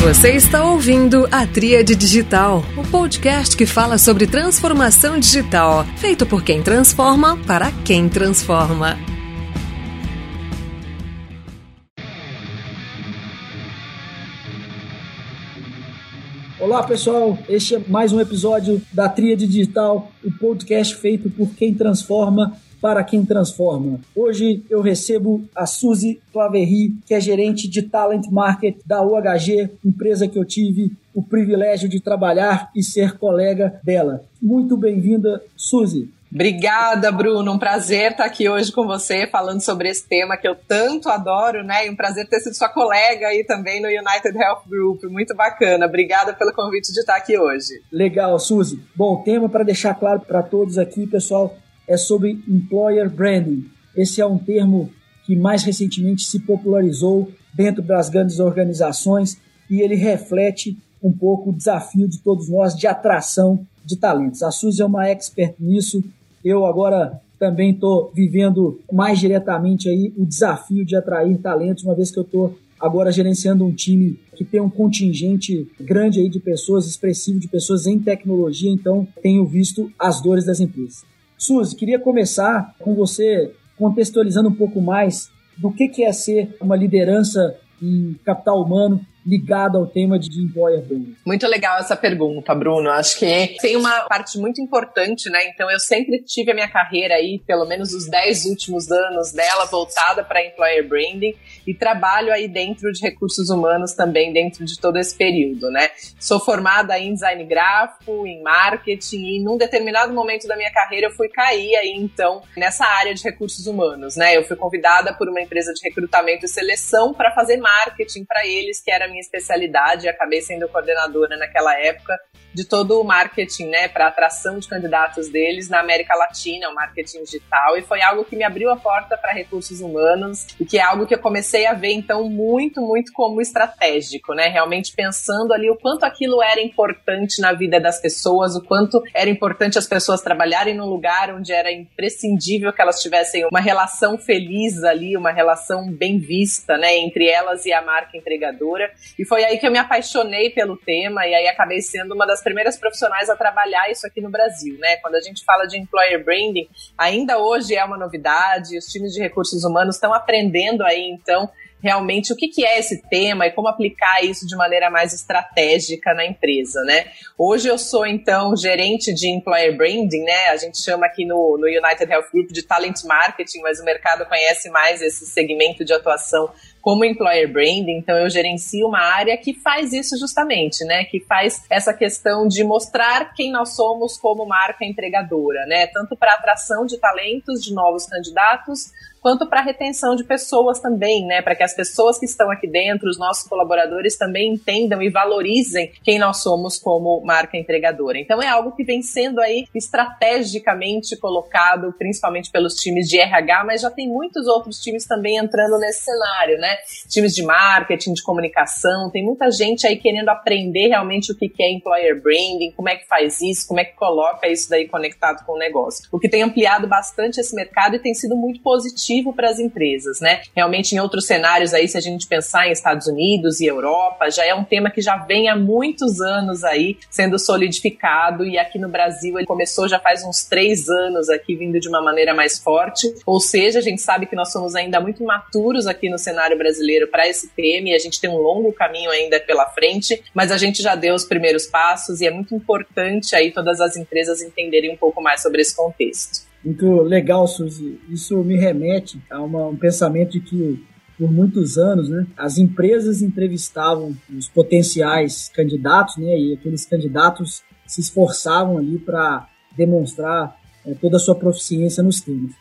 Você está ouvindo a Tríade Digital, o podcast que fala sobre transformação digital, feito por quem transforma para quem transforma. Olá pessoal, este é mais um episódio da Tríade Digital, o podcast feito por quem transforma para quem transforma. Hoje eu recebo a Suzy Claverry, que é gerente de Talent Market da UHG, empresa que eu tive o privilégio de trabalhar e ser colega dela. Muito bem-vinda, Suzy. Obrigada, Bruno. Um prazer estar aqui hoje com você falando sobre esse tema que eu tanto adoro, né? E um prazer ter sido sua colega aí também no United Health Group. Muito bacana. Obrigada pelo convite de estar aqui hoje. Legal, Suzy. Bom, tema para deixar claro para todos aqui, pessoal, é sobre employer branding. Esse é um termo que mais recentemente se popularizou dentro das grandes organizações e ele reflete um pouco o desafio de todos nós de atração de talentos. A Suzy é uma expert nisso. Eu agora também estou vivendo mais diretamente aí o desafio de atrair talentos, uma vez que eu estou agora gerenciando um time que tem um contingente grande aí de pessoas, expressivo de pessoas em tecnologia, então tenho visto as dores das empresas. Suzy, queria começar com você contextualizando um pouco mais do que, que é ser uma liderança em capital humano ligado ao tema de employer branding? Muito legal essa pergunta, Bruno. Acho que tem uma parte muito importante, né? Então, eu sempre tive a minha carreira aí, pelo menos os 10 últimos anos dela, voltada para employer branding e trabalho aí dentro de recursos humanos também, dentro de todo esse período, né? Sou formada em design gráfico, em marketing e num determinado momento da minha carreira eu fui cair aí, então, nessa área de recursos humanos, né? Eu fui convidada por uma empresa de recrutamento e seleção para fazer marketing para eles, que era minha especialidade, acabei sendo coordenadora naquela época de todo o marketing, né, para atração de candidatos deles na América Latina, o marketing digital, e foi algo que me abriu a porta para recursos humanos e que é algo que eu comecei a ver então muito, muito como estratégico, né, realmente pensando ali o quanto aquilo era importante na vida das pessoas, o quanto era importante as pessoas trabalharem num lugar onde era imprescindível que elas tivessem uma relação feliz ali, uma relação bem vista, né, entre elas e a marca entregadora. E foi aí que eu me apaixonei pelo tema e aí acabei sendo uma das primeiras profissionais a trabalhar isso aqui no Brasil, né? Quando a gente fala de employer branding, ainda hoje é uma novidade, os times de recursos humanos estão aprendendo aí, então, realmente o que, que é esse tema e como aplicar isso de maneira mais estratégica na empresa, né? Hoje eu sou, então, gerente de Employer Branding, né? A gente chama aqui no, no United Health Group de Talent Marketing, mas o mercado conhece mais esse segmento de atuação como employer branding, então eu gerencio uma área que faz isso justamente, né? Que faz essa questão de mostrar quem nós somos como marca entregadora, né? Tanto para atração de talentos, de novos candidatos, quanto para a retenção de pessoas também, né? Para que as pessoas que estão aqui dentro, os nossos colaboradores também entendam e valorizem quem nós somos como marca entregadora. Então é algo que vem sendo aí estrategicamente colocado, principalmente pelos times de RH, mas já tem muitos outros times também entrando nesse cenário, né? Times de marketing, de comunicação, tem muita gente aí querendo aprender realmente o que é employer branding, como é que faz isso, como é que coloca isso daí conectado com o negócio. O que tem ampliado bastante esse mercado e tem sido muito positivo para as empresas, né? Realmente em outros cenários aí, se a gente pensar em Estados Unidos e Europa, já é um tema que já vem há muitos anos aí sendo solidificado e aqui no Brasil ele começou já faz uns três anos aqui vindo de uma maneira mais forte. Ou seja, a gente sabe que nós somos ainda muito maturos aqui no cenário brasileiro para esse tema e a gente tem um longo caminho ainda pela frente, mas a gente já deu os primeiros passos e é muito importante aí todas as empresas entenderem um pouco mais sobre esse contexto. Muito legal, Suzy. Isso me remete a uma, um pensamento de que, por muitos anos, né, as empresas entrevistavam os potenciais candidatos, né, e aqueles candidatos se esforçavam ali para demonstrar é, toda a sua proficiência nos temas.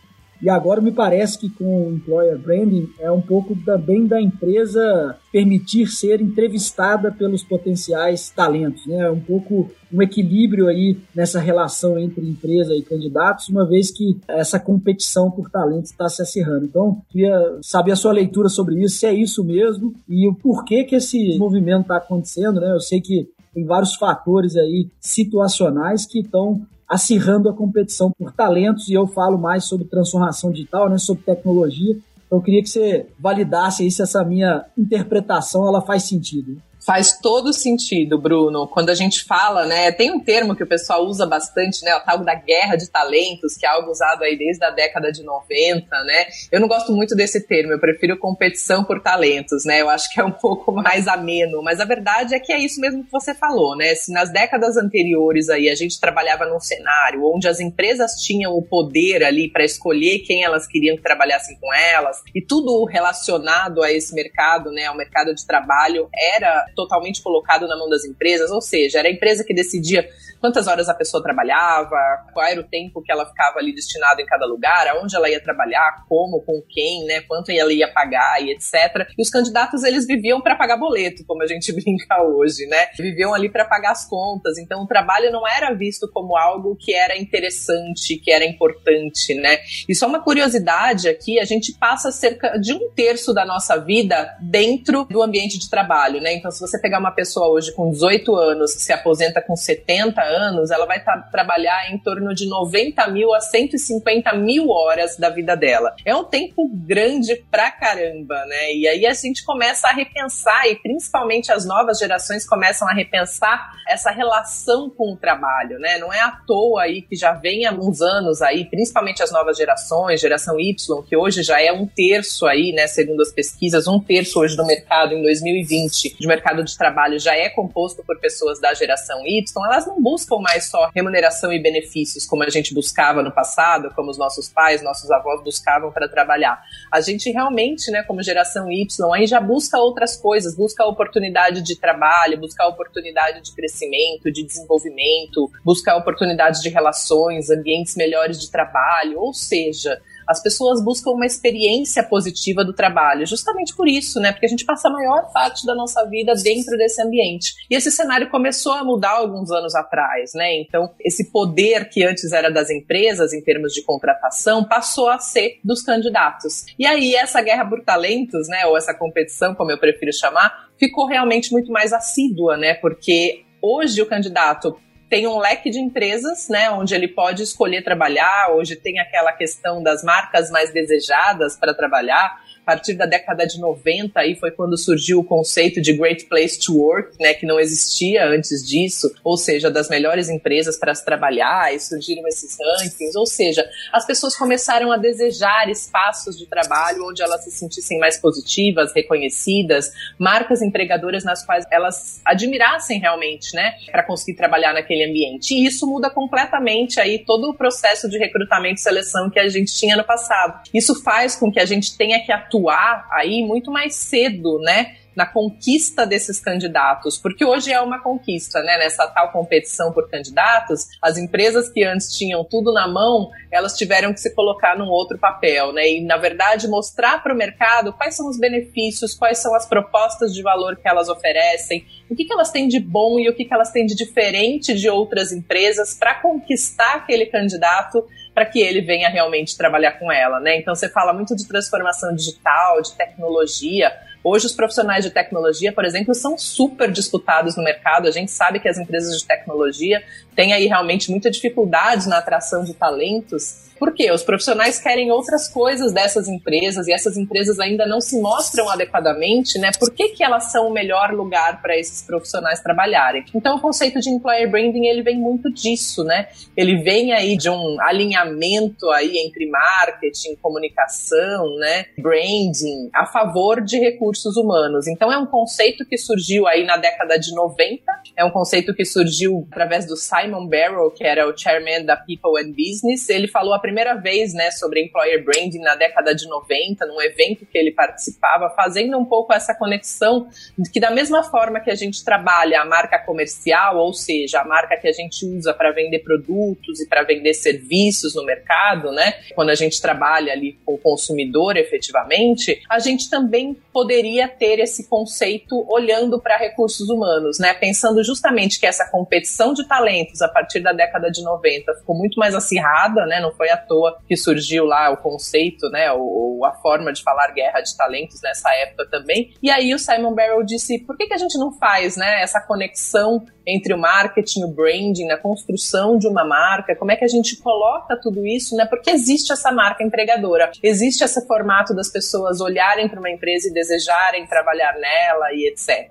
E agora me parece que com o employer branding é um pouco também da empresa permitir ser entrevistada pelos potenciais talentos, né? É um pouco um equilíbrio aí nessa relação entre empresa e candidatos, uma vez que essa competição por talentos está se acirrando. Então, queria saber a sua leitura sobre isso, se é isso mesmo e o porquê que esse movimento está acontecendo, né? Eu sei que tem vários fatores aí situacionais que estão acirrando a competição por talentos, e eu falo mais sobre transformação digital, né, sobre tecnologia. Então, eu queria que você validasse aí se essa minha interpretação ela faz sentido. Faz todo sentido, Bruno. Quando a gente fala, né, tem um termo que o pessoal usa bastante, né, o tal da guerra de talentos, que é algo usado aí desde a década de 90, né? Eu não gosto muito desse termo, eu prefiro competição por talentos, né? Eu acho que é um pouco mais ameno, mas a verdade é que é isso mesmo que você falou, né? Se nas décadas anteriores aí a gente trabalhava num cenário onde as empresas tinham o poder ali para escolher quem elas queriam que trabalhassem com elas e tudo relacionado a esse mercado, né, ao mercado de trabalho era totalmente colocado na mão das empresas, ou seja, era a empresa que decidia quantas horas a pessoa trabalhava, qual era o tempo que ela ficava ali destinado em cada lugar, aonde ela ia trabalhar, como, com quem, né, quanto ela ia pagar e etc. E os candidatos eles viviam para pagar boleto, como a gente brinca hoje, né? Viviam ali para pagar as contas. Então o trabalho não era visto como algo que era interessante, que era importante, né? E só uma curiosidade aqui, a gente passa cerca de um terço da nossa vida dentro do ambiente de trabalho, né? Então se você pegar uma pessoa hoje com 18 anos que se aposenta com 70 anos, ela vai tra trabalhar em torno de 90 mil a 150 mil horas da vida dela. É um tempo grande pra caramba, né? E aí a gente começa a repensar, e principalmente as novas gerações começam a repensar essa relação com o trabalho, né? Não é à toa aí que já vem há uns anos aí, principalmente as novas gerações, geração Y, que hoje já é um terço aí, né, segundo as pesquisas, um terço hoje do mercado em 2020, de mercado de trabalho já é composto por pessoas da geração Y, elas não buscam buscam mais só remuneração e benefícios como a gente buscava no passado, como os nossos pais, nossos avós buscavam para trabalhar. A gente realmente, né, como geração Y, aí já busca outras coisas, busca oportunidade de trabalho, busca oportunidade de crescimento, de desenvolvimento, busca oportunidade de relações, ambientes melhores de trabalho, ou seja, as pessoas buscam uma experiência positiva do trabalho, justamente por isso, né? Porque a gente passa a maior parte da nossa vida dentro desse ambiente. E esse cenário começou a mudar alguns anos atrás, né? Então, esse poder que antes era das empresas em termos de contratação passou a ser dos candidatos. E aí essa guerra por talentos, né, ou essa competição, como eu prefiro chamar, ficou realmente muito mais assídua, né? Porque hoje o candidato tem um leque de empresas, né, onde ele pode escolher trabalhar. Hoje tem aquela questão das marcas mais desejadas para trabalhar partir da década de 90 aí foi quando surgiu o conceito de Great Place to Work, né, que não existia antes disso, ou seja, das melhores empresas para se trabalhar, e surgiram esses rankings, ou seja, as pessoas começaram a desejar espaços de trabalho onde elas se sentissem mais positivas, reconhecidas, marcas empregadoras nas quais elas admirassem realmente, né, para conseguir trabalhar naquele ambiente. E isso muda completamente aí todo o processo de recrutamento e seleção que a gente tinha no passado. Isso faz com que a gente tenha que atuar atuar aí muito mais cedo, né? na conquista desses candidatos, porque hoje é uma conquista, né? Nessa tal competição por candidatos, as empresas que antes tinham tudo na mão, elas tiveram que se colocar num outro papel, né? E na verdade mostrar para o mercado quais são os benefícios, quais são as propostas de valor que elas oferecem, o que, que elas têm de bom e o que, que elas têm de diferente de outras empresas para conquistar aquele candidato para que ele venha realmente trabalhar com ela, né? Então você fala muito de transformação digital, de tecnologia. Hoje os profissionais de tecnologia, por exemplo, são super disputados no mercado. A gente sabe que as empresas de tecnologia têm aí realmente muita dificuldade na atração de talentos por quê? Os profissionais querem outras coisas dessas empresas e essas empresas ainda não se mostram adequadamente, né? Por que, que elas são o melhor lugar para esses profissionais trabalharem? Então, o conceito de employer branding, ele vem muito disso, né? Ele vem aí de um alinhamento aí entre marketing, comunicação, né? Branding, a favor de recursos humanos. Então, é um conceito que surgiu aí na década de 90, é um conceito que surgiu através do Simon Barrow, que era o chairman da People and Business. Ele falou a primeira vez, né, sobre employer branding na década de 90, num evento que ele participava, fazendo um pouco essa conexão de que da mesma forma que a gente trabalha a marca comercial, ou seja, a marca que a gente usa para vender produtos e para vender serviços no mercado, né, quando a gente trabalha ali com o consumidor efetivamente, a gente também poderia ter esse conceito olhando para recursos humanos, né, pensando justamente que essa competição de talentos a partir da década de 90 ficou muito mais acirrada, né, não foi à toa que surgiu lá o conceito, né, ou, a forma de falar guerra de talentos nessa época também. E aí o Simon Barrow disse, por que, que a gente não faz, né, essa conexão entre o marketing, o branding, na construção de uma marca, como é que a gente coloca tudo isso, né? Porque existe essa marca empregadora, existe esse formato das pessoas olharem para uma empresa e desejarem trabalhar nela e etc.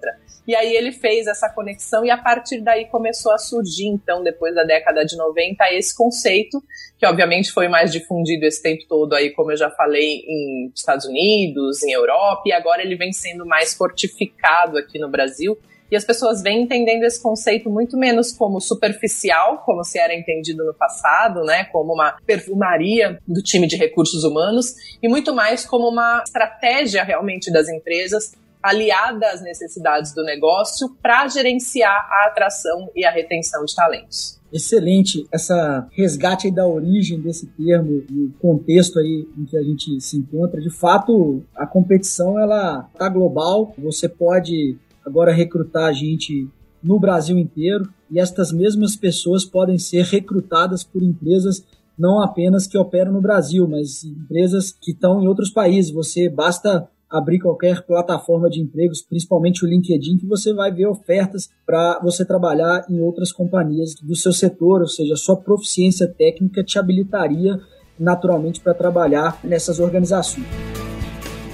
E aí ele fez essa conexão e a partir daí começou a surgir, então, depois da década de 90, esse conceito, que obviamente foi mais difundido esse tempo todo aí, como eu já falei, em Estados Unidos, em Europa, e agora ele vem sendo mais fortificado aqui no Brasil. E as pessoas vêm entendendo esse conceito muito menos como superficial, como se era entendido no passado, né, como uma perfumaria do time de recursos humanos, e muito mais como uma estratégia realmente das empresas aliada às necessidades do negócio para gerenciar a atração e a retenção de talentos. Excelente essa resgate da origem desse termo e o contexto aí em que a gente se encontra. De fato, a competição ela tá global. Você pode agora recrutar gente no Brasil inteiro e estas mesmas pessoas podem ser recrutadas por empresas não apenas que operam no Brasil, mas empresas que estão em outros países. Você basta abrir qualquer plataforma de empregos, principalmente o LinkedIn, que você vai ver ofertas para você trabalhar em outras companhias do seu setor, ou seja, sua proficiência técnica te habilitaria naturalmente para trabalhar nessas organizações.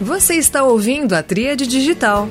Você está ouvindo a Tríade Digital.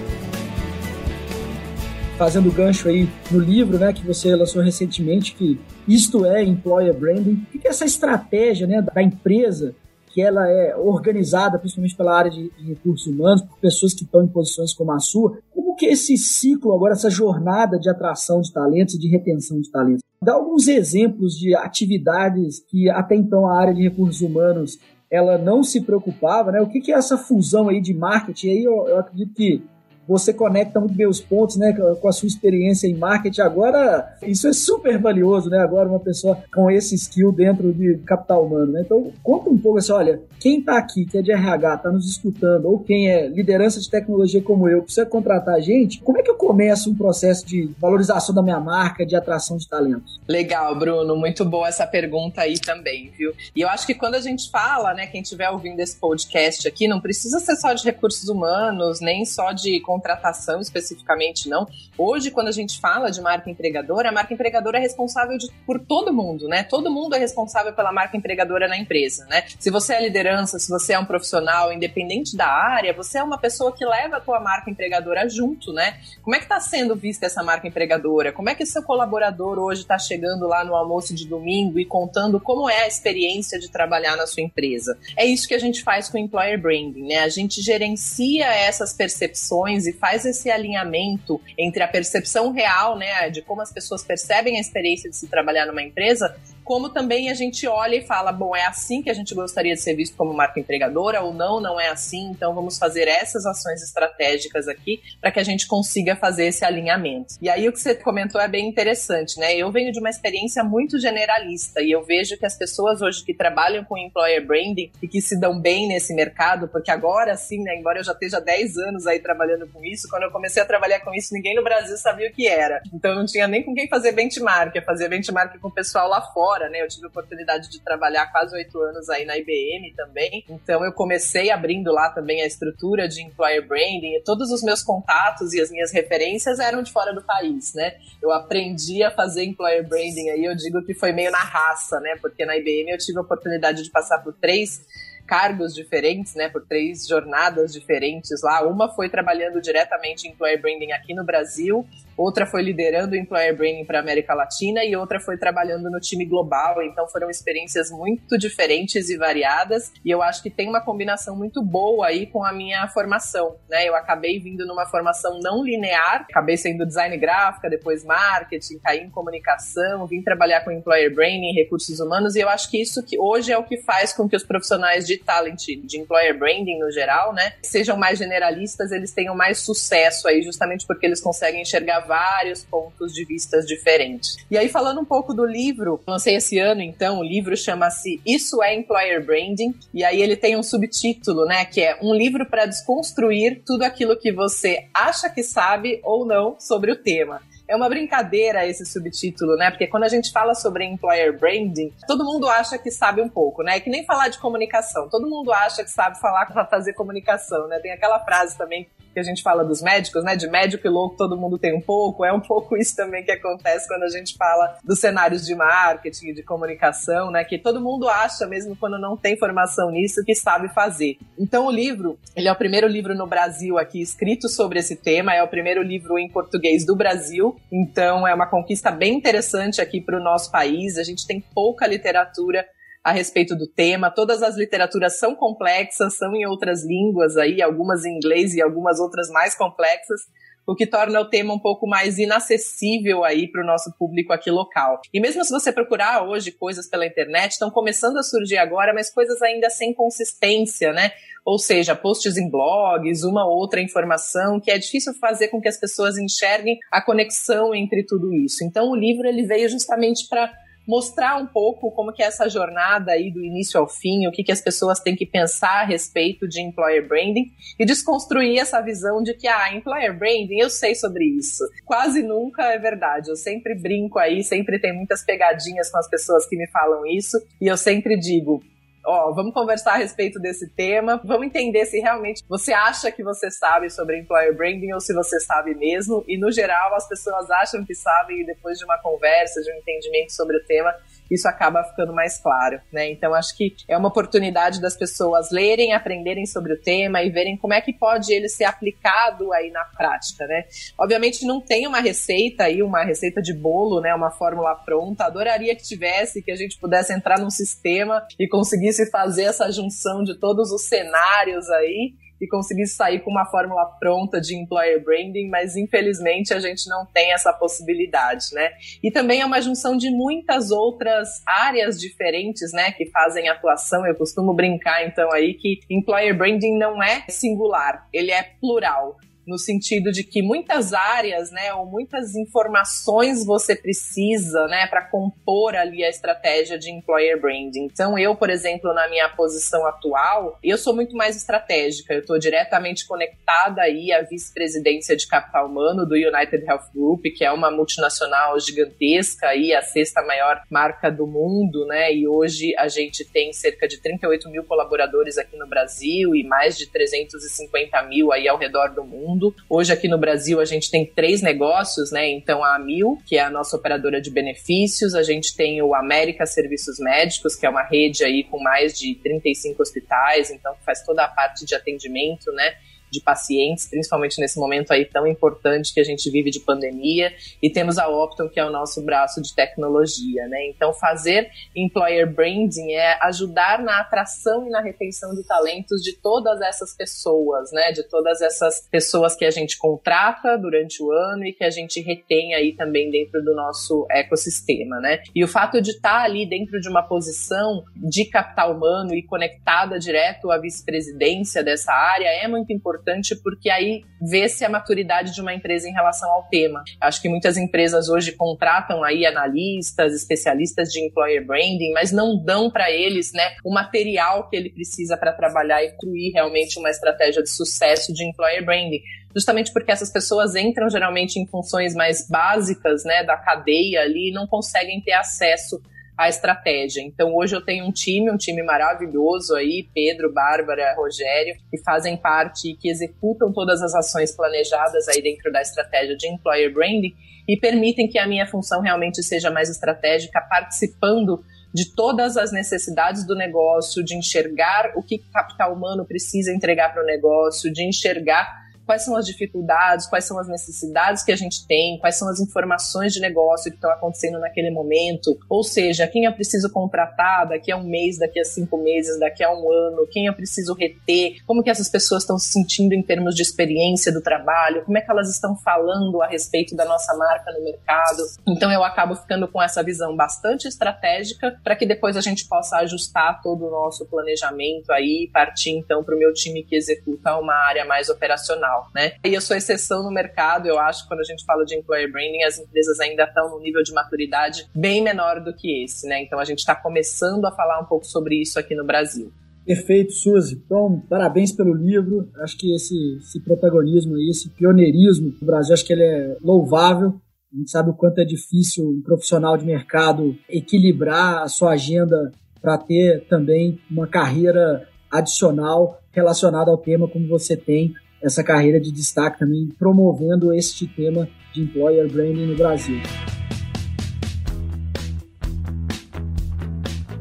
Fazendo gancho aí no livro né, que você lançou recentemente, que isto é Employer Branding, o que é essa estratégia né, da empresa que ela é organizada principalmente pela área de, de, recursos humanos, por pessoas que estão em posições como a sua. Como que esse ciclo agora, essa jornada de atração de talentos e de retenção de talentos? Dá alguns exemplos de atividades que até então a área de recursos humanos ela não se preocupava, né? O que, que é essa fusão aí de marketing? Aí eu, eu acredito que você conecta muito bem os pontos, né, com a sua experiência em marketing. Agora, isso é super valioso, né? Agora, uma pessoa com esse skill dentro de capital humano, né? Então, conta um pouco assim, olha, quem está aqui, que é de RH, está nos escutando, ou quem é liderança de tecnologia como eu, precisa contratar a gente, como é que eu começo um processo de valorização da minha marca, de atração de talentos? Legal, Bruno, muito boa essa pergunta aí também, viu? E eu acho que quando a gente fala, né, quem estiver ouvindo esse podcast aqui, não precisa ser só de recursos humanos, nem só de contratação especificamente, não. Hoje, quando a gente fala de marca empregadora, a marca empregadora é responsável de, por todo mundo, né? Todo mundo é responsável pela marca empregadora na empresa, né? Se você é liderança, se você é um profissional, independente da área, você é uma pessoa que leva a tua marca empregadora junto, né? Como é que está sendo vista essa marca empregadora? Como é que seu colaborador hoje está chegando lá no almoço de domingo e contando como é a experiência de trabalhar na sua empresa? É isso que a gente faz com o Employer Branding, né? A gente gerencia essas percepções e faz esse alinhamento entre a percepção real, né, de como as pessoas percebem a experiência de se trabalhar numa empresa, como também a gente olha e fala, bom, é assim que a gente gostaria de ser visto como marca empregadora ou não, não é assim, então vamos fazer essas ações estratégicas aqui para que a gente consiga fazer esse alinhamento. E aí o que você comentou é bem interessante, né? Eu venho de uma experiência muito generalista e eu vejo que as pessoas hoje que trabalham com employer branding e que se dão bem nesse mercado, porque agora sim, né, embora eu já esteja 10 anos aí trabalhando com isso, quando eu comecei a trabalhar com isso, ninguém no Brasil sabia o que era. Então não tinha nem com quem fazer benchmark, eu fazia benchmark com o pessoal lá fora, né? Eu tive a oportunidade de trabalhar quase oito anos aí na IBM também. Então eu comecei abrindo lá também a estrutura de employer branding todos os meus contatos e as minhas referências eram de fora do país, né? Eu aprendi a fazer employer branding aí, eu digo que foi meio na raça, né? Porque na IBM eu tive a oportunidade de passar por três cargos diferentes, né, por três jornadas diferentes lá. Uma foi trabalhando diretamente em employer branding aqui no Brasil, outra foi liderando o employer branding para América Latina e outra foi trabalhando no time global. Então foram experiências muito diferentes e variadas e eu acho que tem uma combinação muito boa aí com a minha formação, né? Eu acabei vindo numa formação não linear, acabei sendo design gráfica, depois marketing, caí em comunicação, vim trabalhar com employer branding, recursos humanos e eu acho que isso que hoje é o que faz com que os profissionais de talent, de employer branding no geral, né, sejam mais generalistas, eles tenham mais sucesso aí, justamente porque eles conseguem enxergar vários pontos de vistas diferentes. E aí, falando um pouco do livro, lancei esse ano, então, o livro chama-se Isso é Employer Branding, e aí ele tem um subtítulo, né, que é um livro para desconstruir tudo aquilo que você acha que sabe ou não sobre o tema é uma brincadeira esse subtítulo, né? Porque quando a gente fala sobre employer branding, todo mundo acha que sabe um pouco, né? É que nem falar de comunicação. Todo mundo acha que sabe falar para fazer comunicação, né? Tem aquela frase também que a gente fala dos médicos, né? De médico e louco todo mundo tem um pouco. É um pouco isso também que acontece quando a gente fala dos cenários de marketing de comunicação, né? Que todo mundo acha, mesmo quando não tem formação nisso, que sabe fazer. Então o livro, ele é o primeiro livro no Brasil aqui escrito sobre esse tema, é o primeiro livro em português do Brasil. Então é uma conquista bem interessante aqui para o nosso país. A gente tem pouca literatura a respeito do tema. Todas as literaturas são complexas, são em outras línguas aí, algumas em inglês e algumas outras mais complexas, o que torna o tema um pouco mais inacessível aí para o nosso público aqui local. E mesmo se você procurar hoje coisas pela internet, estão começando a surgir agora, mas coisas ainda sem consistência, né? Ou seja, posts em blogs, uma outra informação, que é difícil fazer com que as pessoas enxerguem a conexão entre tudo isso. Então o livro ele veio justamente para mostrar um pouco como que é essa jornada aí do início ao fim, o que, que as pessoas têm que pensar a respeito de employer branding e desconstruir essa visão de que, ah, employer branding, eu sei sobre isso. Quase nunca é verdade. Eu sempre brinco aí, sempre tem muitas pegadinhas com as pessoas que me falam isso e eu sempre digo, ó, vamos conversar a respeito desse tema, vamos entender se realmente você acha que você sabe sobre employer branding ou se você sabe mesmo. E no geral, as pessoas acham que sabem e depois de uma conversa, de um entendimento sobre o tema, isso acaba ficando mais claro, né? Então acho que é uma oportunidade das pessoas lerem, aprenderem sobre o tema e verem como é que pode ele ser aplicado aí na prática, né? Obviamente não tem uma receita aí, uma receita de bolo, né? Uma fórmula pronta. Adoraria que tivesse, que a gente pudesse entrar num sistema e conseguisse fazer essa junção de todos os cenários aí e conseguisse sair com uma fórmula pronta de employer branding, mas infelizmente a gente não tem essa possibilidade, né? E também é uma junção de muitas outras áreas diferentes, né, que fazem atuação. Eu costumo brincar então aí que employer branding não é singular, ele é plural no sentido de que muitas áreas, né, ou muitas informações você precisa, né, para compor ali a estratégia de employer branding. Então, eu, por exemplo, na minha posição atual, eu sou muito mais estratégica. Eu estou diretamente conectada aí à vice-presidência de capital humano do United Health Group, que é uma multinacional gigantesca e a sexta maior marca do mundo, né? E hoje a gente tem cerca de 38 mil colaboradores aqui no Brasil e mais de 350 mil aí ao redor do mundo mundo. Hoje aqui no Brasil a gente tem três negócios, né? Então a Amil, que é a nossa operadora de benefícios, a gente tem o América Serviços Médicos, que é uma rede aí com mais de 35 hospitais, então faz toda a parte de atendimento, né? De pacientes, principalmente nesse momento aí tão importante que a gente vive de pandemia, e temos a Optum, que é o nosso braço de tecnologia, né? Então, fazer employer branding é ajudar na atração e na retenção de talentos de todas essas pessoas, né? De todas essas pessoas que a gente contrata durante o ano e que a gente retém aí também dentro do nosso ecossistema, né? E o fato de estar ali dentro de uma posição de capital humano e conectada direto à vice-presidência dessa área é muito importante importante porque aí vê-se a maturidade de uma empresa em relação ao tema. Acho que muitas empresas hoje contratam aí analistas, especialistas de employer branding, mas não dão para eles, né, o material que ele precisa para trabalhar e construir realmente uma estratégia de sucesso de employer branding justamente porque essas pessoas entram geralmente em funções mais básicas, né, da cadeia ali e não conseguem ter acesso a estratégia. Então hoje eu tenho um time, um time maravilhoso aí, Pedro, Bárbara, Rogério, que fazem parte e que executam todas as ações planejadas aí dentro da estratégia de employer branding e permitem que a minha função realmente seja mais estratégica, participando de todas as necessidades do negócio, de enxergar o que capital humano precisa entregar para o negócio, de enxergar quais são as dificuldades, quais são as necessidades que a gente tem, quais são as informações de negócio que estão acontecendo naquele momento, ou seja, quem eu preciso contratar daqui a um mês, daqui a cinco meses, daqui a um ano, quem eu preciso reter, como que essas pessoas estão se sentindo em termos de experiência do trabalho, como é que elas estão falando a respeito da nossa marca no mercado. Então eu acabo ficando com essa visão bastante estratégica para que depois a gente possa ajustar todo o nosso planejamento aí e partir então para o meu time que executa uma área mais operacional né? E eu sou exceção no mercado, eu acho, quando a gente fala de employer branding, as empresas ainda estão num nível de maturidade bem menor do que esse, né? Então a gente está começando a falar um pouco sobre isso aqui no Brasil. Perfeito, Suzy. Então, parabéns pelo livro. Acho que esse, esse protagonismo aí, esse pioneirismo do Brasil, acho que ele é louvável. A gente sabe o quanto é difícil um profissional de mercado equilibrar a sua agenda para ter também uma carreira adicional relacionada ao tema como você tem essa carreira de destaque também, promovendo este tema de employer branding no Brasil.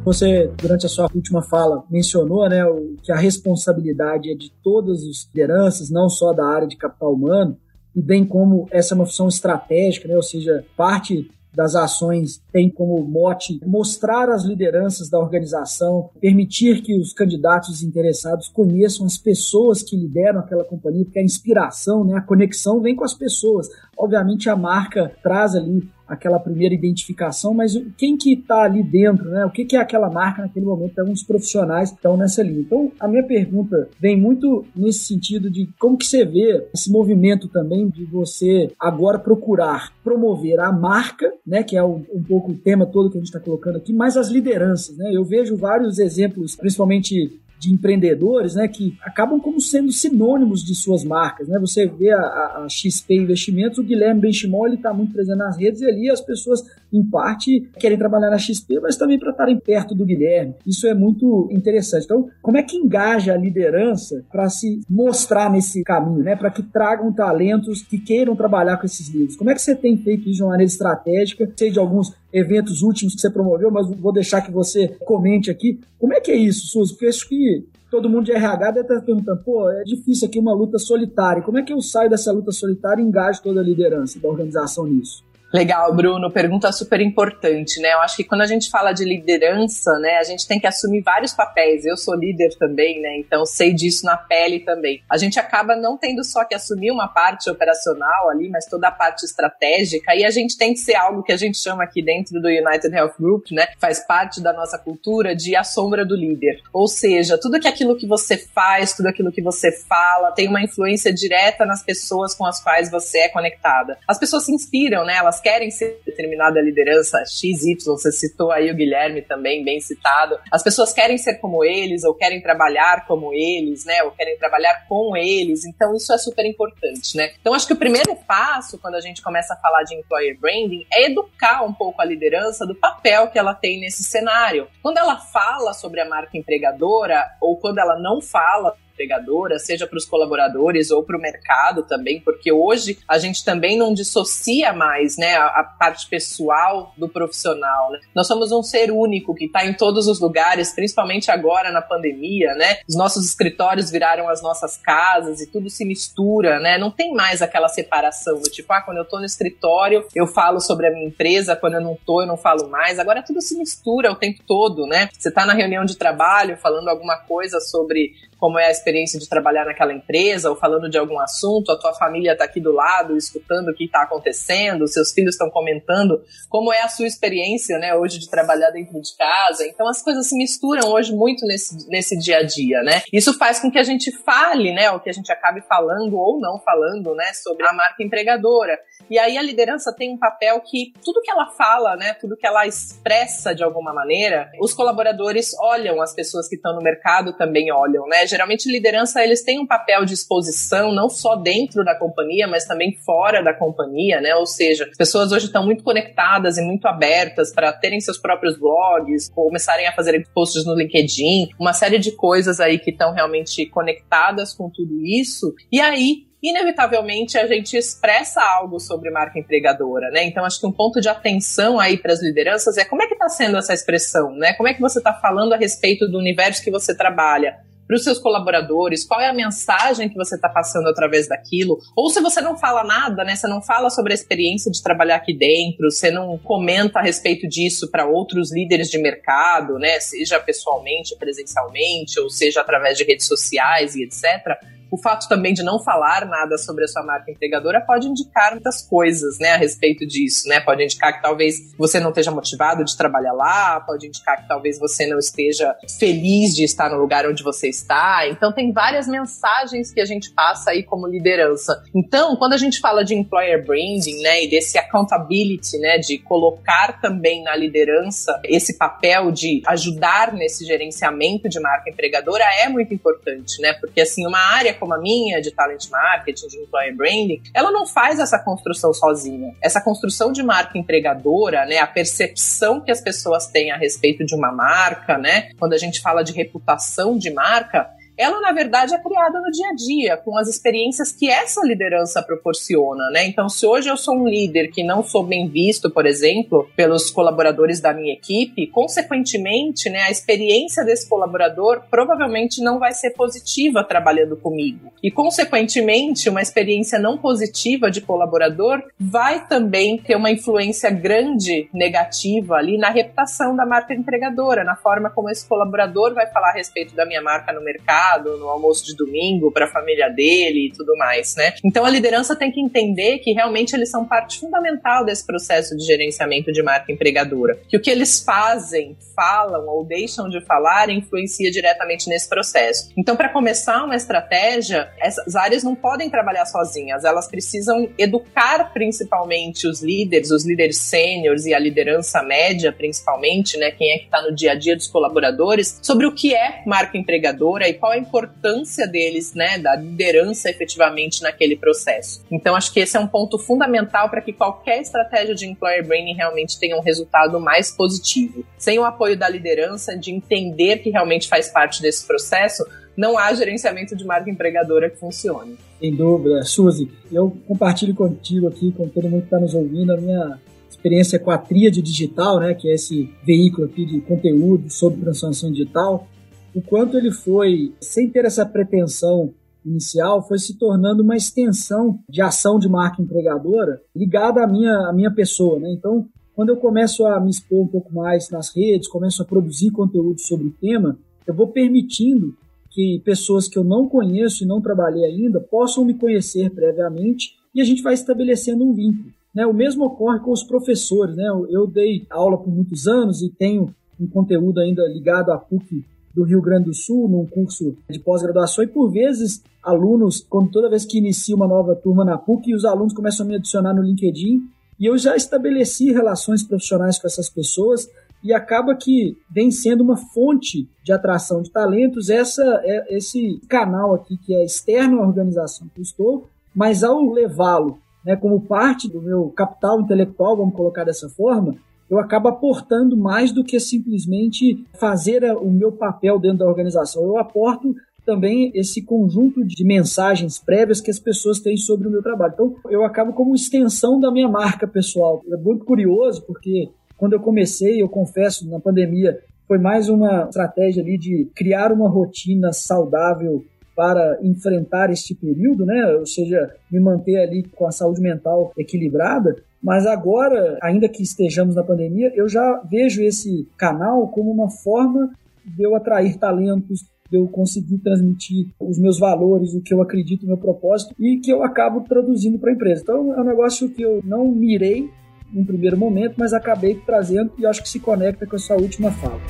Você, durante a sua última fala, mencionou né, que a responsabilidade é de todas as lideranças, não só da área de capital humano, e bem como essa é uma função estratégica, né, ou seja, parte das ações tem como mote mostrar as lideranças da organização, permitir que os candidatos interessados conheçam as pessoas que lideram aquela companhia, porque a inspiração, né, a conexão vem com as pessoas. Obviamente a marca traz ali aquela primeira identificação, mas quem que está ali dentro, né? O que, que é aquela marca naquele momento? Então, os profissionais estão nessa linha. Então, a minha pergunta vem muito nesse sentido de como que você vê esse movimento também de você agora procurar promover a marca, né? Que é um, um pouco o tema todo que a gente está colocando aqui, mas as lideranças, né? Eu vejo vários exemplos, principalmente de empreendedores, né, que acabam como sendo sinônimos de suas marcas, né? Você vê a, a XP Investimentos, o Guilherme Benchimol, ele está muito presente nas redes e ali as pessoas, em parte, querem trabalhar na XP, mas também para estarem perto do Guilherme. Isso é muito interessante. Então, como é que engaja a liderança para se mostrar nesse caminho, né? Para que tragam talentos que queiram trabalhar com esses líderes? Como é que você tem feito isso de uma maneira estratégica? Sei de alguns eventos últimos que você promoveu, mas vou deixar que você comente aqui. Como é que é isso, Suzy? Porque acho que todo mundo de RH deve estar perguntando, pô, é difícil aqui uma luta solitária. Como é que eu saio dessa luta solitária e engajo toda a liderança da organização nisso? Legal, Bruno. Pergunta super importante, né? Eu acho que quando a gente fala de liderança, né, a gente tem que assumir vários papéis. Eu sou líder também, né? Então sei disso na pele também. A gente acaba não tendo só que assumir uma parte operacional ali, mas toda a parte estratégica. E a gente tem que ser algo que a gente chama aqui dentro do United Health Group, né? Faz parte da nossa cultura de a sombra do líder. Ou seja, tudo que aquilo que você faz, tudo aquilo que você fala, tem uma influência direta nas pessoas com as quais você é conectada. As pessoas se inspiram, né? Elas querem ser determinada liderança XY, você citou aí o Guilherme também, bem citado. As pessoas querem ser como eles, ou querem trabalhar como eles, né? Ou querem trabalhar com eles. Então, isso é super importante, né? Então, acho que o primeiro passo, quando a gente começa a falar de employer branding, é educar um pouco a liderança do papel que ela tem nesse cenário. Quando ela fala sobre a marca empregadora, ou quando ela não fala empregadora, seja para os colaboradores ou para o mercado também, porque hoje a gente também não dissocia mais né, a, a parte pessoal do profissional. Né? Nós somos um ser único que está em todos os lugares, principalmente agora na pandemia, né? Os nossos escritórios viraram as nossas casas e tudo se mistura, né? Não tem mais aquela separação do tipo, ah, quando eu estou no escritório eu falo sobre a minha empresa, quando eu não estou eu não falo mais. Agora tudo se mistura o tempo todo, né? Você está na reunião de trabalho falando alguma coisa sobre como é a experiência de trabalhar naquela empresa, ou falando de algum assunto, a tua família está aqui do lado, escutando o que está acontecendo, seus filhos estão comentando como é a sua experiência, né, hoje de trabalhar dentro de casa. Então as coisas se misturam hoje muito nesse, nesse dia a dia, né? Isso faz com que a gente fale, né, o que a gente acabe falando ou não falando, né, sobre a marca empregadora. E aí a liderança tem um papel que tudo que ela fala, né, tudo que ela expressa de alguma maneira, os colaboradores olham, as pessoas que estão no mercado também olham, né? Geralmente liderança eles têm um papel de exposição não só dentro da companhia, mas também fora da companhia, né? Ou seja, as pessoas hoje estão muito conectadas e muito abertas para terem seus próprios blogs, começarem a fazer posts no LinkedIn, uma série de coisas aí que estão realmente conectadas com tudo isso. E aí inevitavelmente a gente expressa algo sobre marca empregadora, né? Então acho que um ponto de atenção aí para as lideranças é como é que está sendo essa expressão, né? Como é que você está falando a respeito do universo que você trabalha? Para os seus colaboradores, qual é a mensagem que você está passando através daquilo, ou se você não fala nada, né, você não fala sobre a experiência de trabalhar aqui dentro, você não comenta a respeito disso para outros líderes de mercado, né, seja pessoalmente, presencialmente, ou seja através de redes sociais e etc o fato também de não falar nada sobre a sua marca empregadora pode indicar muitas coisas, né, a respeito disso, né? Pode indicar que talvez você não esteja motivado de trabalhar lá, pode indicar que talvez você não esteja feliz de estar no lugar onde você está. Então tem várias mensagens que a gente passa aí como liderança. Então, quando a gente fala de employer branding, né, e desse accountability, né, de colocar também na liderança esse papel de ajudar nesse gerenciamento de marca empregadora é muito importante, né? Porque assim, uma área como a minha, de talent marketing, de employer branding, ela não faz essa construção sozinha. Essa construção de marca empregadora, né, a percepção que as pessoas têm a respeito de uma marca, né, quando a gente fala de reputação de marca, ela na verdade é criada no dia a dia, com as experiências que essa liderança proporciona, né? Então, se hoje eu sou um líder que não sou bem visto, por exemplo, pelos colaboradores da minha equipe, consequentemente, né, a experiência desse colaborador provavelmente não vai ser positiva trabalhando comigo. E, consequentemente, uma experiência não positiva de colaborador vai também ter uma influência grande negativa ali na reputação da marca empregadora, na forma como esse colaborador vai falar a respeito da minha marca no mercado, no almoço de domingo, para a família dele e tudo mais, né? Então a liderança tem que entender que realmente eles são parte fundamental desse processo de gerenciamento de marca empregadora. Que o que eles fazem, falam ou deixam de falar influencia diretamente nesse processo. Então, para começar uma estratégia, essas áreas não podem trabalhar sozinhas, elas precisam educar principalmente os líderes, os líderes sêniores e a liderança média, principalmente, né? Quem é que está no dia a dia dos colaboradores, sobre o que é marca empregadora e qual a importância deles, né? Da liderança efetivamente naquele processo. Então, acho que esse é um ponto fundamental para que qualquer estratégia de employer branding realmente tenha um resultado mais positivo. Sem o apoio da liderança, de entender que realmente faz parte desse processo, não há gerenciamento de marca empregadora que funcione. Sem dúvida. Suzy, eu compartilho contigo aqui, com todo mundo que está nos ouvindo, a minha experiência com a Tríade Digital, né, que é esse veículo aqui de conteúdo sobre transformação digital, o quanto ele foi, sem ter essa pretensão inicial, foi se tornando uma extensão de ação de marca empregadora ligada à minha, à minha pessoa. Né? Então, quando eu começo a me expor um pouco mais nas redes, começo a produzir conteúdo sobre o tema, eu vou permitindo que pessoas que eu não conheço e não trabalhei ainda possam me conhecer previamente e a gente vai estabelecendo um vínculo. Né? O mesmo ocorre com os professores. Né? Eu dei aula por muitos anos e tenho um conteúdo ainda ligado à PUC do Rio Grande do Sul, num curso de pós-graduação, e por vezes alunos, quando toda vez que inicia uma nova turma na PUC, os alunos começam a me adicionar no LinkedIn, e eu já estabeleci relações profissionais com essas pessoas, e acaba que vem sendo uma fonte de atração de talentos. Essa é esse canal aqui que é externo à organização que eu estou, mas ao levá-lo né, como parte do meu capital intelectual, vamos colocar dessa forma, eu acabo aportando mais do que simplesmente fazer o meu papel dentro da organização. Eu aporto também esse conjunto de mensagens prévias que as pessoas têm sobre o meu trabalho. Então, eu acabo como extensão da minha marca pessoal. É muito curioso, porque quando eu comecei, eu confesso, na pandemia, foi mais uma estratégia ali de criar uma rotina saudável para enfrentar este período, né? Ou seja, me manter ali com a saúde mental equilibrada. Mas agora, ainda que estejamos na pandemia, eu já vejo esse canal como uma forma de eu atrair talentos, de eu conseguir transmitir os meus valores, o que eu acredito, o meu propósito e que eu acabo traduzindo para a empresa. Então, é um negócio que eu não mirei em primeiro momento, mas acabei trazendo e acho que se conecta com a sua última fala.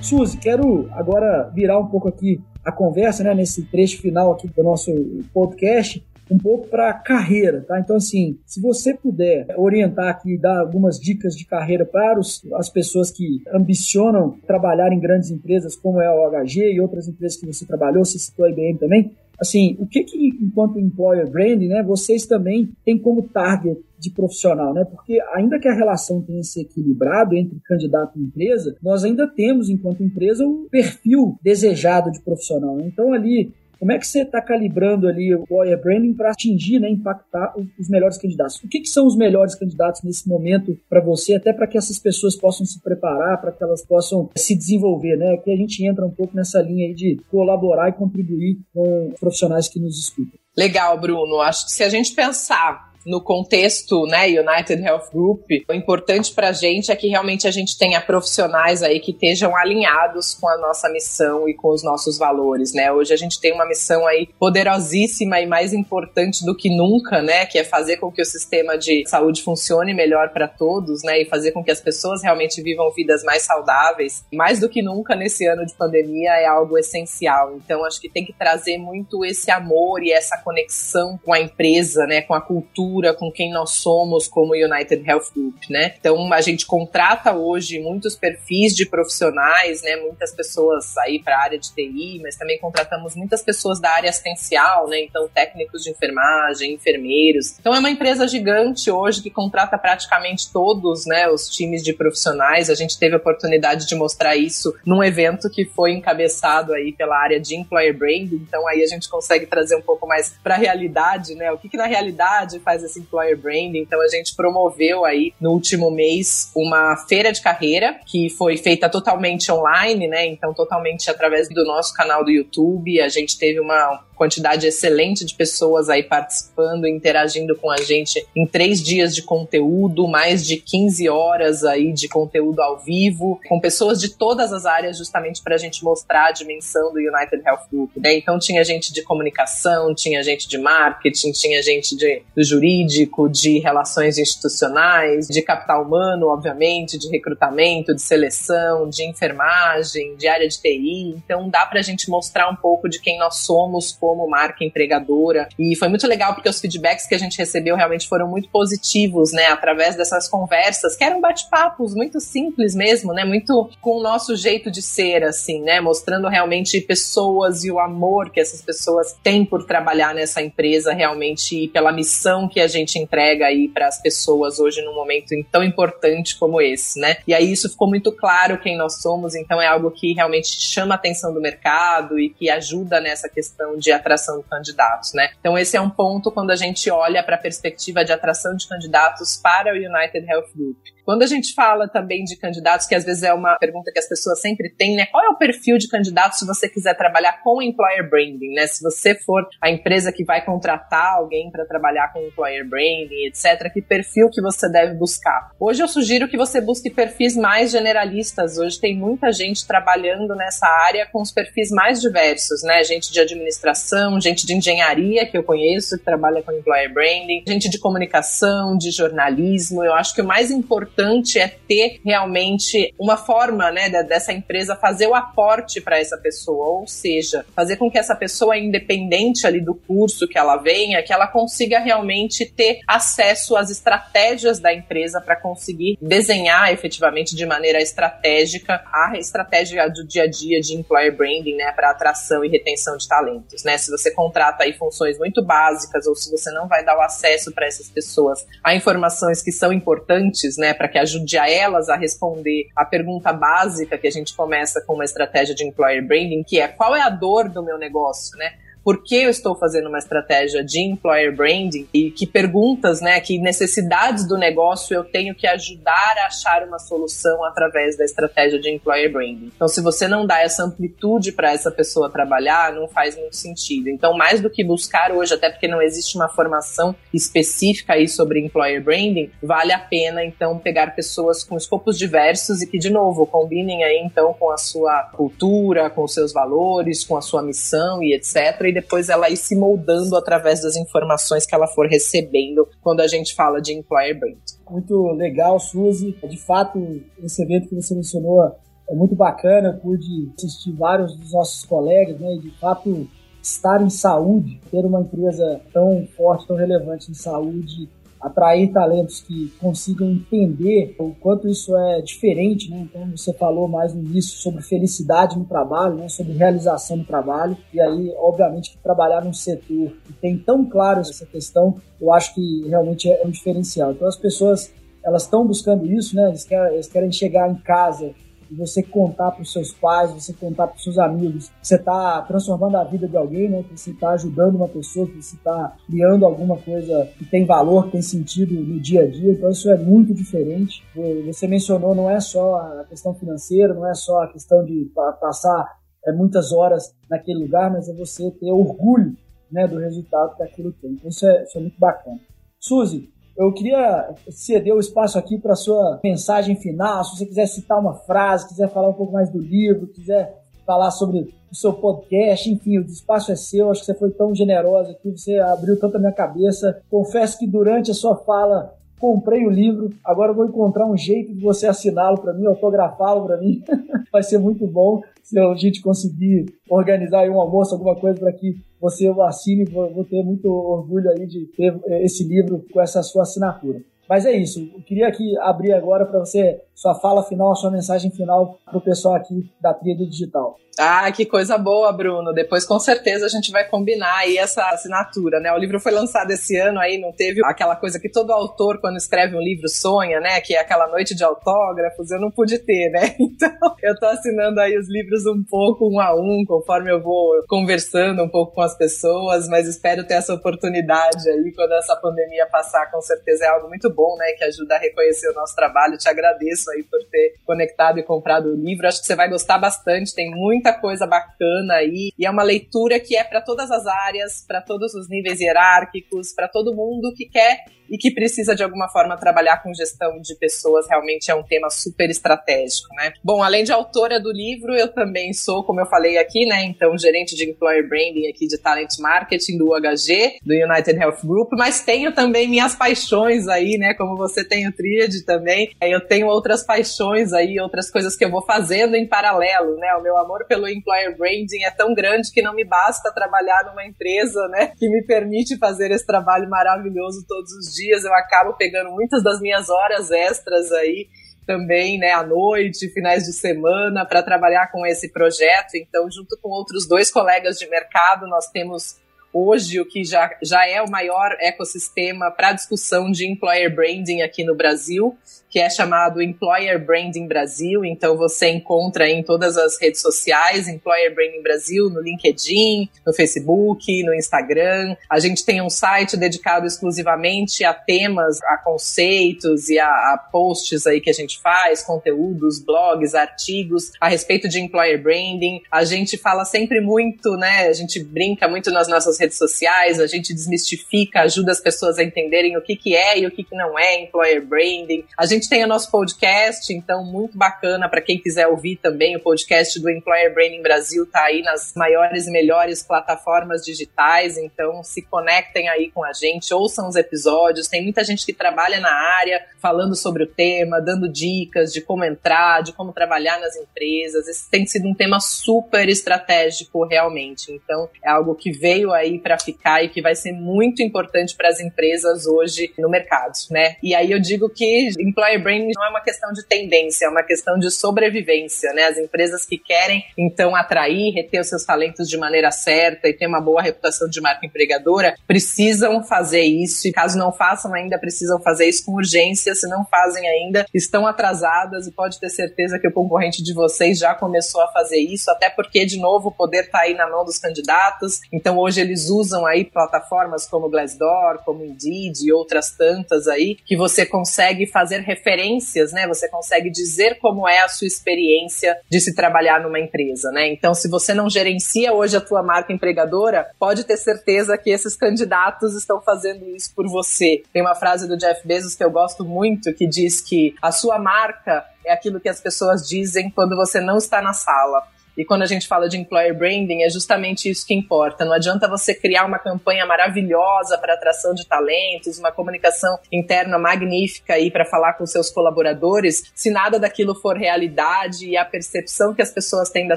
Suzy, quero agora virar um pouco aqui a conversa, né, nesse trecho final aqui do nosso podcast, um pouco para carreira, tá? Então, assim, se você puder orientar aqui, dar algumas dicas de carreira para os, as pessoas que ambicionam trabalhar em grandes empresas, como é o HG e outras empresas que você trabalhou, você citou a IBM também, assim, o que que, enquanto employer branding, né, vocês também têm como target de profissional, né? Porque ainda que a relação tenha se equilibrado entre candidato e empresa, nós ainda temos, enquanto empresa, um perfil desejado de profissional. Né? Então, ali, como é que você está calibrando ali o employer branding para atingir, né, impactar os melhores candidatos? O que, que são os melhores candidatos nesse momento para você, até para que essas pessoas possam se preparar, para que elas possam se desenvolver, né? Que a gente entra um pouco nessa linha aí de colaborar e contribuir com os profissionais que nos escutam. Legal, Bruno. Acho que se a gente pensar no contexto, né, United Health Group, o importante para a gente é que realmente a gente tenha profissionais aí que estejam alinhados com a nossa missão e com os nossos valores, né? Hoje a gente tem uma missão aí poderosíssima e mais importante do que nunca, né, que é fazer com que o sistema de saúde funcione melhor para todos, né, e fazer com que as pessoas realmente vivam vidas mais saudáveis. Mais do que nunca nesse ano de pandemia é algo essencial. Então acho que tem que trazer muito esse amor e essa conexão com a empresa, né, com a cultura cultura, com quem nós somos como United Health Group, né? Então a gente contrata hoje muitos perfis de profissionais, né? Muitas pessoas aí para a área de TI, mas também contratamos muitas pessoas da área assistencial, né? Então técnicos de enfermagem, enfermeiros. Então é uma empresa gigante hoje que contrata praticamente todos, né? Os times de profissionais. A gente teve a oportunidade de mostrar isso num evento que foi encabeçado aí pela área de employer branding. Então aí a gente consegue trazer um pouco mais para a realidade, né? O que, que na realidade faz esse employer branding? Então a gente promoveu aí no último mês uma feira de carreira que foi feita totalmente online, né? Então totalmente através do nosso canal do YouTube. A gente teve uma quantidade excelente de pessoas aí participando, interagindo com a gente em três dias de conteúdo, mais de 15 horas aí de conteúdo ao vivo, com pessoas de todas as áreas, justamente para a gente mostrar a dimensão do United Health Group. Né? Então tinha gente de comunicação, tinha gente de marketing, tinha gente de, do jurídico, de relações institucionais, de capital humano, obviamente, de recrutamento, de seleção, de enfermagem, de área de TI. Então dá para a gente mostrar um pouco de quem nós somos como marca empregadora. E foi muito legal porque os feedbacks que a gente recebeu realmente foram muito positivos, né? Através dessas conversas, que eram bate-papos muito simples mesmo, né? Muito com o nosso jeito de ser, assim, né? Mostrando realmente pessoas e o amor que essas pessoas têm por trabalhar nessa empresa realmente e pela missão que a gente entrega aí para as pessoas hoje num momento tão importante como esse, né? E aí isso ficou muito claro quem nós somos, então é algo que realmente chama a atenção do mercado e que ajuda nessa questão de atração de candidatos, né? Então esse é um ponto quando a gente olha para a perspectiva de atração de candidatos para o United Health Group. Quando a gente fala também de candidatos, que às vezes é uma pergunta que as pessoas sempre têm, né? Qual é o perfil de candidato se você quiser trabalhar com employer branding, né? Se você for a empresa que vai contratar alguém para trabalhar com employer branding, etc, que perfil que você deve buscar? Hoje eu sugiro que você busque perfis mais generalistas. Hoje tem muita gente trabalhando nessa área com os perfis mais diversos, né? Gente de administração, gente de engenharia que eu conheço que trabalha com employer branding, gente de comunicação, de jornalismo. Eu acho que o mais importante importante é ter realmente uma forma, né, dessa empresa fazer o aporte para essa pessoa, ou seja, fazer com que essa pessoa, independente ali do curso que ela venha, que ela consiga realmente ter acesso às estratégias da empresa para conseguir desenhar efetivamente de maneira estratégica a estratégia do dia a dia de employer branding, né, para atração e retenção de talentos, né? Se você contrata aí funções muito básicas ou se você não vai dar o acesso para essas pessoas a informações que são importantes, né, para que ajude a elas a responder a pergunta básica que a gente começa com uma estratégia de employer branding, que é qual é a dor do meu negócio, né? Por que eu estou fazendo uma estratégia de employer branding e que perguntas, né, que necessidades do negócio eu tenho que ajudar a achar uma solução através da estratégia de employer branding. Então, se você não dá essa amplitude para essa pessoa trabalhar, não faz muito sentido. Então, mais do que buscar hoje, até porque não existe uma formação específica aí sobre employer branding, vale a pena então pegar pessoas com escopos diversos e que de novo combinem aí então com a sua cultura, com os seus valores, com a sua missão e etc. E depois ela ir se moldando através das informações que ela for recebendo quando a gente fala de employer brand. Muito legal, Suzy. De fato, esse evento que você mencionou é muito bacana. Eu pude assistir vários dos nossos colegas, né? E de fato, estar em saúde, ter uma empresa tão forte, tão relevante em saúde, atrair talentos que consigam entender o quanto isso é diferente, né? Então você falou mais no início sobre felicidade no trabalho, né? Sobre realização no trabalho e aí, obviamente, que trabalhar num setor que tem tão claro essa questão, eu acho que realmente é um diferencial. Então as pessoas elas estão buscando isso, né? Eles querem, eles querem chegar em casa você contar para os seus pais, você contar para os seus amigos, você está transformando a vida de alguém, né? Que você está ajudando uma pessoa, que você está criando alguma coisa que tem valor, que tem sentido no dia a dia. Então isso é muito diferente. Você mencionou não é só a questão financeira, não é só a questão de passar é, muitas horas naquele lugar, mas é você ter orgulho né, do resultado que aquilo tem. Então isso é, isso é muito bacana. Suzy, eu queria ceder o espaço aqui para sua mensagem final. Se você quiser citar uma frase, quiser falar um pouco mais do livro, quiser falar sobre o seu podcast, enfim, o espaço é seu. Acho que você foi tão generosa aqui, você abriu tanto a minha cabeça. Confesso que durante a sua fala comprei o livro, agora vou encontrar um jeito de você assiná-lo para mim, autografá-lo para mim. Vai ser muito bom se a gente conseguir organizar um almoço, alguma coisa para que você o assine. Vou, ter muito orgulho aí de ter eh, esse livro com essa sua assinatura. Mas é isso. Eu queria aqui abrir agora para você sua fala final, sua mensagem final para o pessoal aqui da Tríade Digital. Ah, que coisa boa, Bruno. Depois com certeza a gente vai combinar aí essa assinatura, né? O livro foi lançado esse ano aí, não teve aquela coisa que todo autor quando escreve um livro sonha, né? Que é aquela noite de autógrafos, eu não pude ter, né? Então, eu tô assinando aí os livros um pouco um a um, conforme eu vou conversando um pouco com as pessoas, mas espero ter essa oportunidade aí quando essa pandemia passar, com certeza é algo muito bom, né? Que ajuda a reconhecer o nosso trabalho. Te agradeço aí por ter conectado e comprado o livro. Acho que você vai gostar bastante, tem muita coisa bacana aí. E é uma leitura que é para todas as áreas, para todos os níveis hierárquicos, para todo mundo que quer e que precisa de alguma forma trabalhar com gestão de pessoas, realmente é um tema super estratégico, né? Bom, além de autora do livro, eu também sou, como eu falei aqui, né, então gerente de employer branding aqui de talent marketing do UHG, do United Health Group, mas tenho também minhas paixões aí, né, como você tem o Triad também, eu tenho outras paixões aí, outras coisas que eu vou fazendo em paralelo, né? O meu amor pelo employer branding é tão grande que não me basta trabalhar numa empresa, né, que me permite fazer esse trabalho maravilhoso todos os dias dias eu acabo pegando muitas das minhas horas extras aí também, né, à noite, finais de semana, para trabalhar com esse projeto. Então, junto com outros dois colegas de mercado, nós temos hoje o que já, já é o maior ecossistema para discussão de employer branding aqui no Brasil que é chamado Employer Branding Brasil. Então você encontra em todas as redes sociais Employer Branding Brasil, no LinkedIn, no Facebook, no Instagram. A gente tem um site dedicado exclusivamente a temas, a conceitos e a, a posts aí que a gente faz, conteúdos, blogs, artigos a respeito de Employer Branding. A gente fala sempre muito, né? A gente brinca muito nas nossas redes sociais, a gente desmistifica, ajuda as pessoas a entenderem o que, que é e o que, que não é Employer Branding. A gente gente tem o nosso podcast, então muito bacana para quem quiser ouvir também. O podcast do Employer Branding Brasil tá aí nas maiores e melhores plataformas digitais, então se conectem aí com a gente, ouçam os episódios. Tem muita gente que trabalha na área falando sobre o tema, dando dicas de como entrar, de como trabalhar nas empresas. Esse tem sido um tema super estratégico realmente. Então é algo que veio aí para ficar e que vai ser muito importante para as empresas hoje no mercado, né? E aí eu digo que Employer branding não é uma questão de tendência, é uma questão de sobrevivência, né? As empresas que querem, então, atrair, reter os seus talentos de maneira certa e ter uma boa reputação de marca empregadora, precisam fazer isso. E caso não façam ainda, precisam fazer isso com urgência, se não fazem ainda, estão atrasadas e pode ter certeza que o concorrente de vocês já começou a fazer isso, até porque, de novo, o poder está aí na mão dos candidatos, então hoje eles usam aí plataformas como Glassdoor, como Indeed e outras tantas aí, que você consegue fazer referências, né? Você consegue dizer como é a sua experiência de se trabalhar numa empresa, né? Então, se você não gerencia hoje a tua marca empregadora, pode ter certeza que esses candidatos estão fazendo isso por você. Tem uma frase do Jeff Bezos que eu gosto muito que diz que a sua marca é aquilo que as pessoas dizem quando você não está na sala. E quando a gente fala de employer branding, é justamente isso que importa. Não adianta você criar uma campanha maravilhosa para atração de talentos, uma comunicação interna magnífica aí para falar com seus colaboradores, se nada daquilo for realidade e a percepção que as pessoas têm da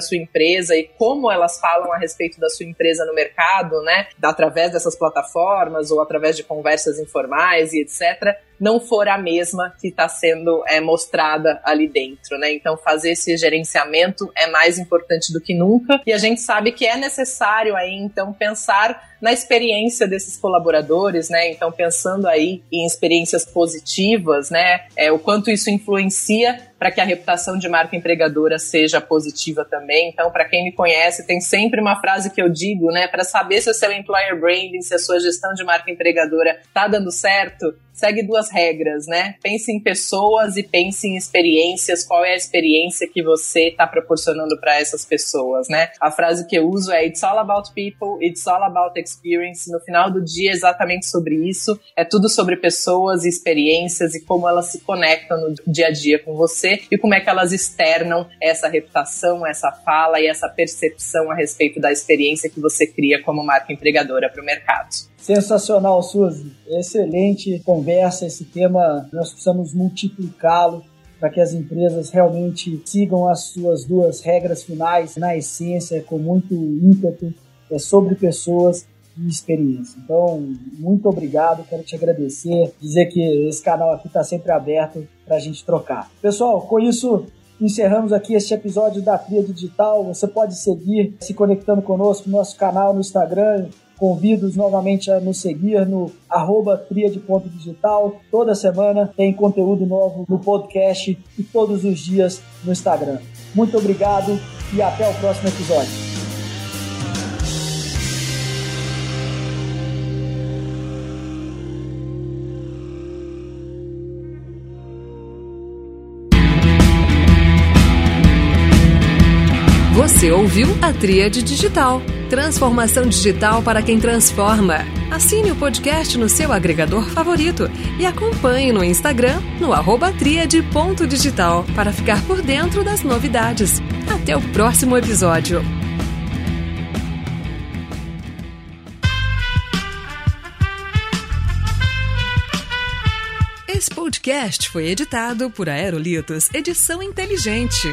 sua empresa e como elas falam a respeito da sua empresa no mercado, né, através dessas plataformas ou através de conversas informais e etc, não for a mesma que está sendo é, mostrada ali dentro, né? Então fazer esse gerenciamento é mais importante do que nunca. E a gente sabe que é necessário aí então pensar na experiência desses colaboradores, né? Então, pensando aí em experiências positivas, né? É, o quanto isso influencia para que a reputação de marca empregadora seja positiva também. Então, para quem me conhece, tem sempre uma frase que eu digo, né? Para saber se o seu employer branding, se a sua gestão de marca empregadora está dando certo, segue duas regras, né? Pense em pessoas e pense em experiências. Qual é a experiência que você está proporcionando para essas pessoas, né? A frase que eu uso é It's all about people, it's all about experience. No final do dia, é exatamente sobre isso. É tudo sobre pessoas e experiências e como elas se conectam no dia a dia com você e como é que elas externam essa reputação, essa fala e essa percepção a respeito da experiência que você cria como marca empregadora para o mercado. Sensacional, Suzy. Excelente conversa. Esse tema nós precisamos multiplicá-lo para que as empresas realmente sigam as suas duas regras finais na essência, com muito ímpeto, é sobre pessoas e experiência. Então, muito obrigado, quero te agradecer, dizer que esse canal aqui está sempre aberto para a gente trocar. Pessoal, com isso encerramos aqui este episódio da Tria Digital. Você pode seguir se conectando conosco no nosso canal no Instagram, Convido-os novamente a nos seguir no arroba triade.digital. Toda semana tem conteúdo novo no podcast e todos os dias no Instagram. Muito obrigado e até o próximo episódio. Você ouviu a Tríade Digital. Transformação digital para quem transforma. Assine o podcast no seu agregador favorito e acompanhe no Instagram no arroba tríade.digital para ficar por dentro das novidades. Até o próximo episódio. Esse podcast foi editado por Aerolitos Edição Inteligente.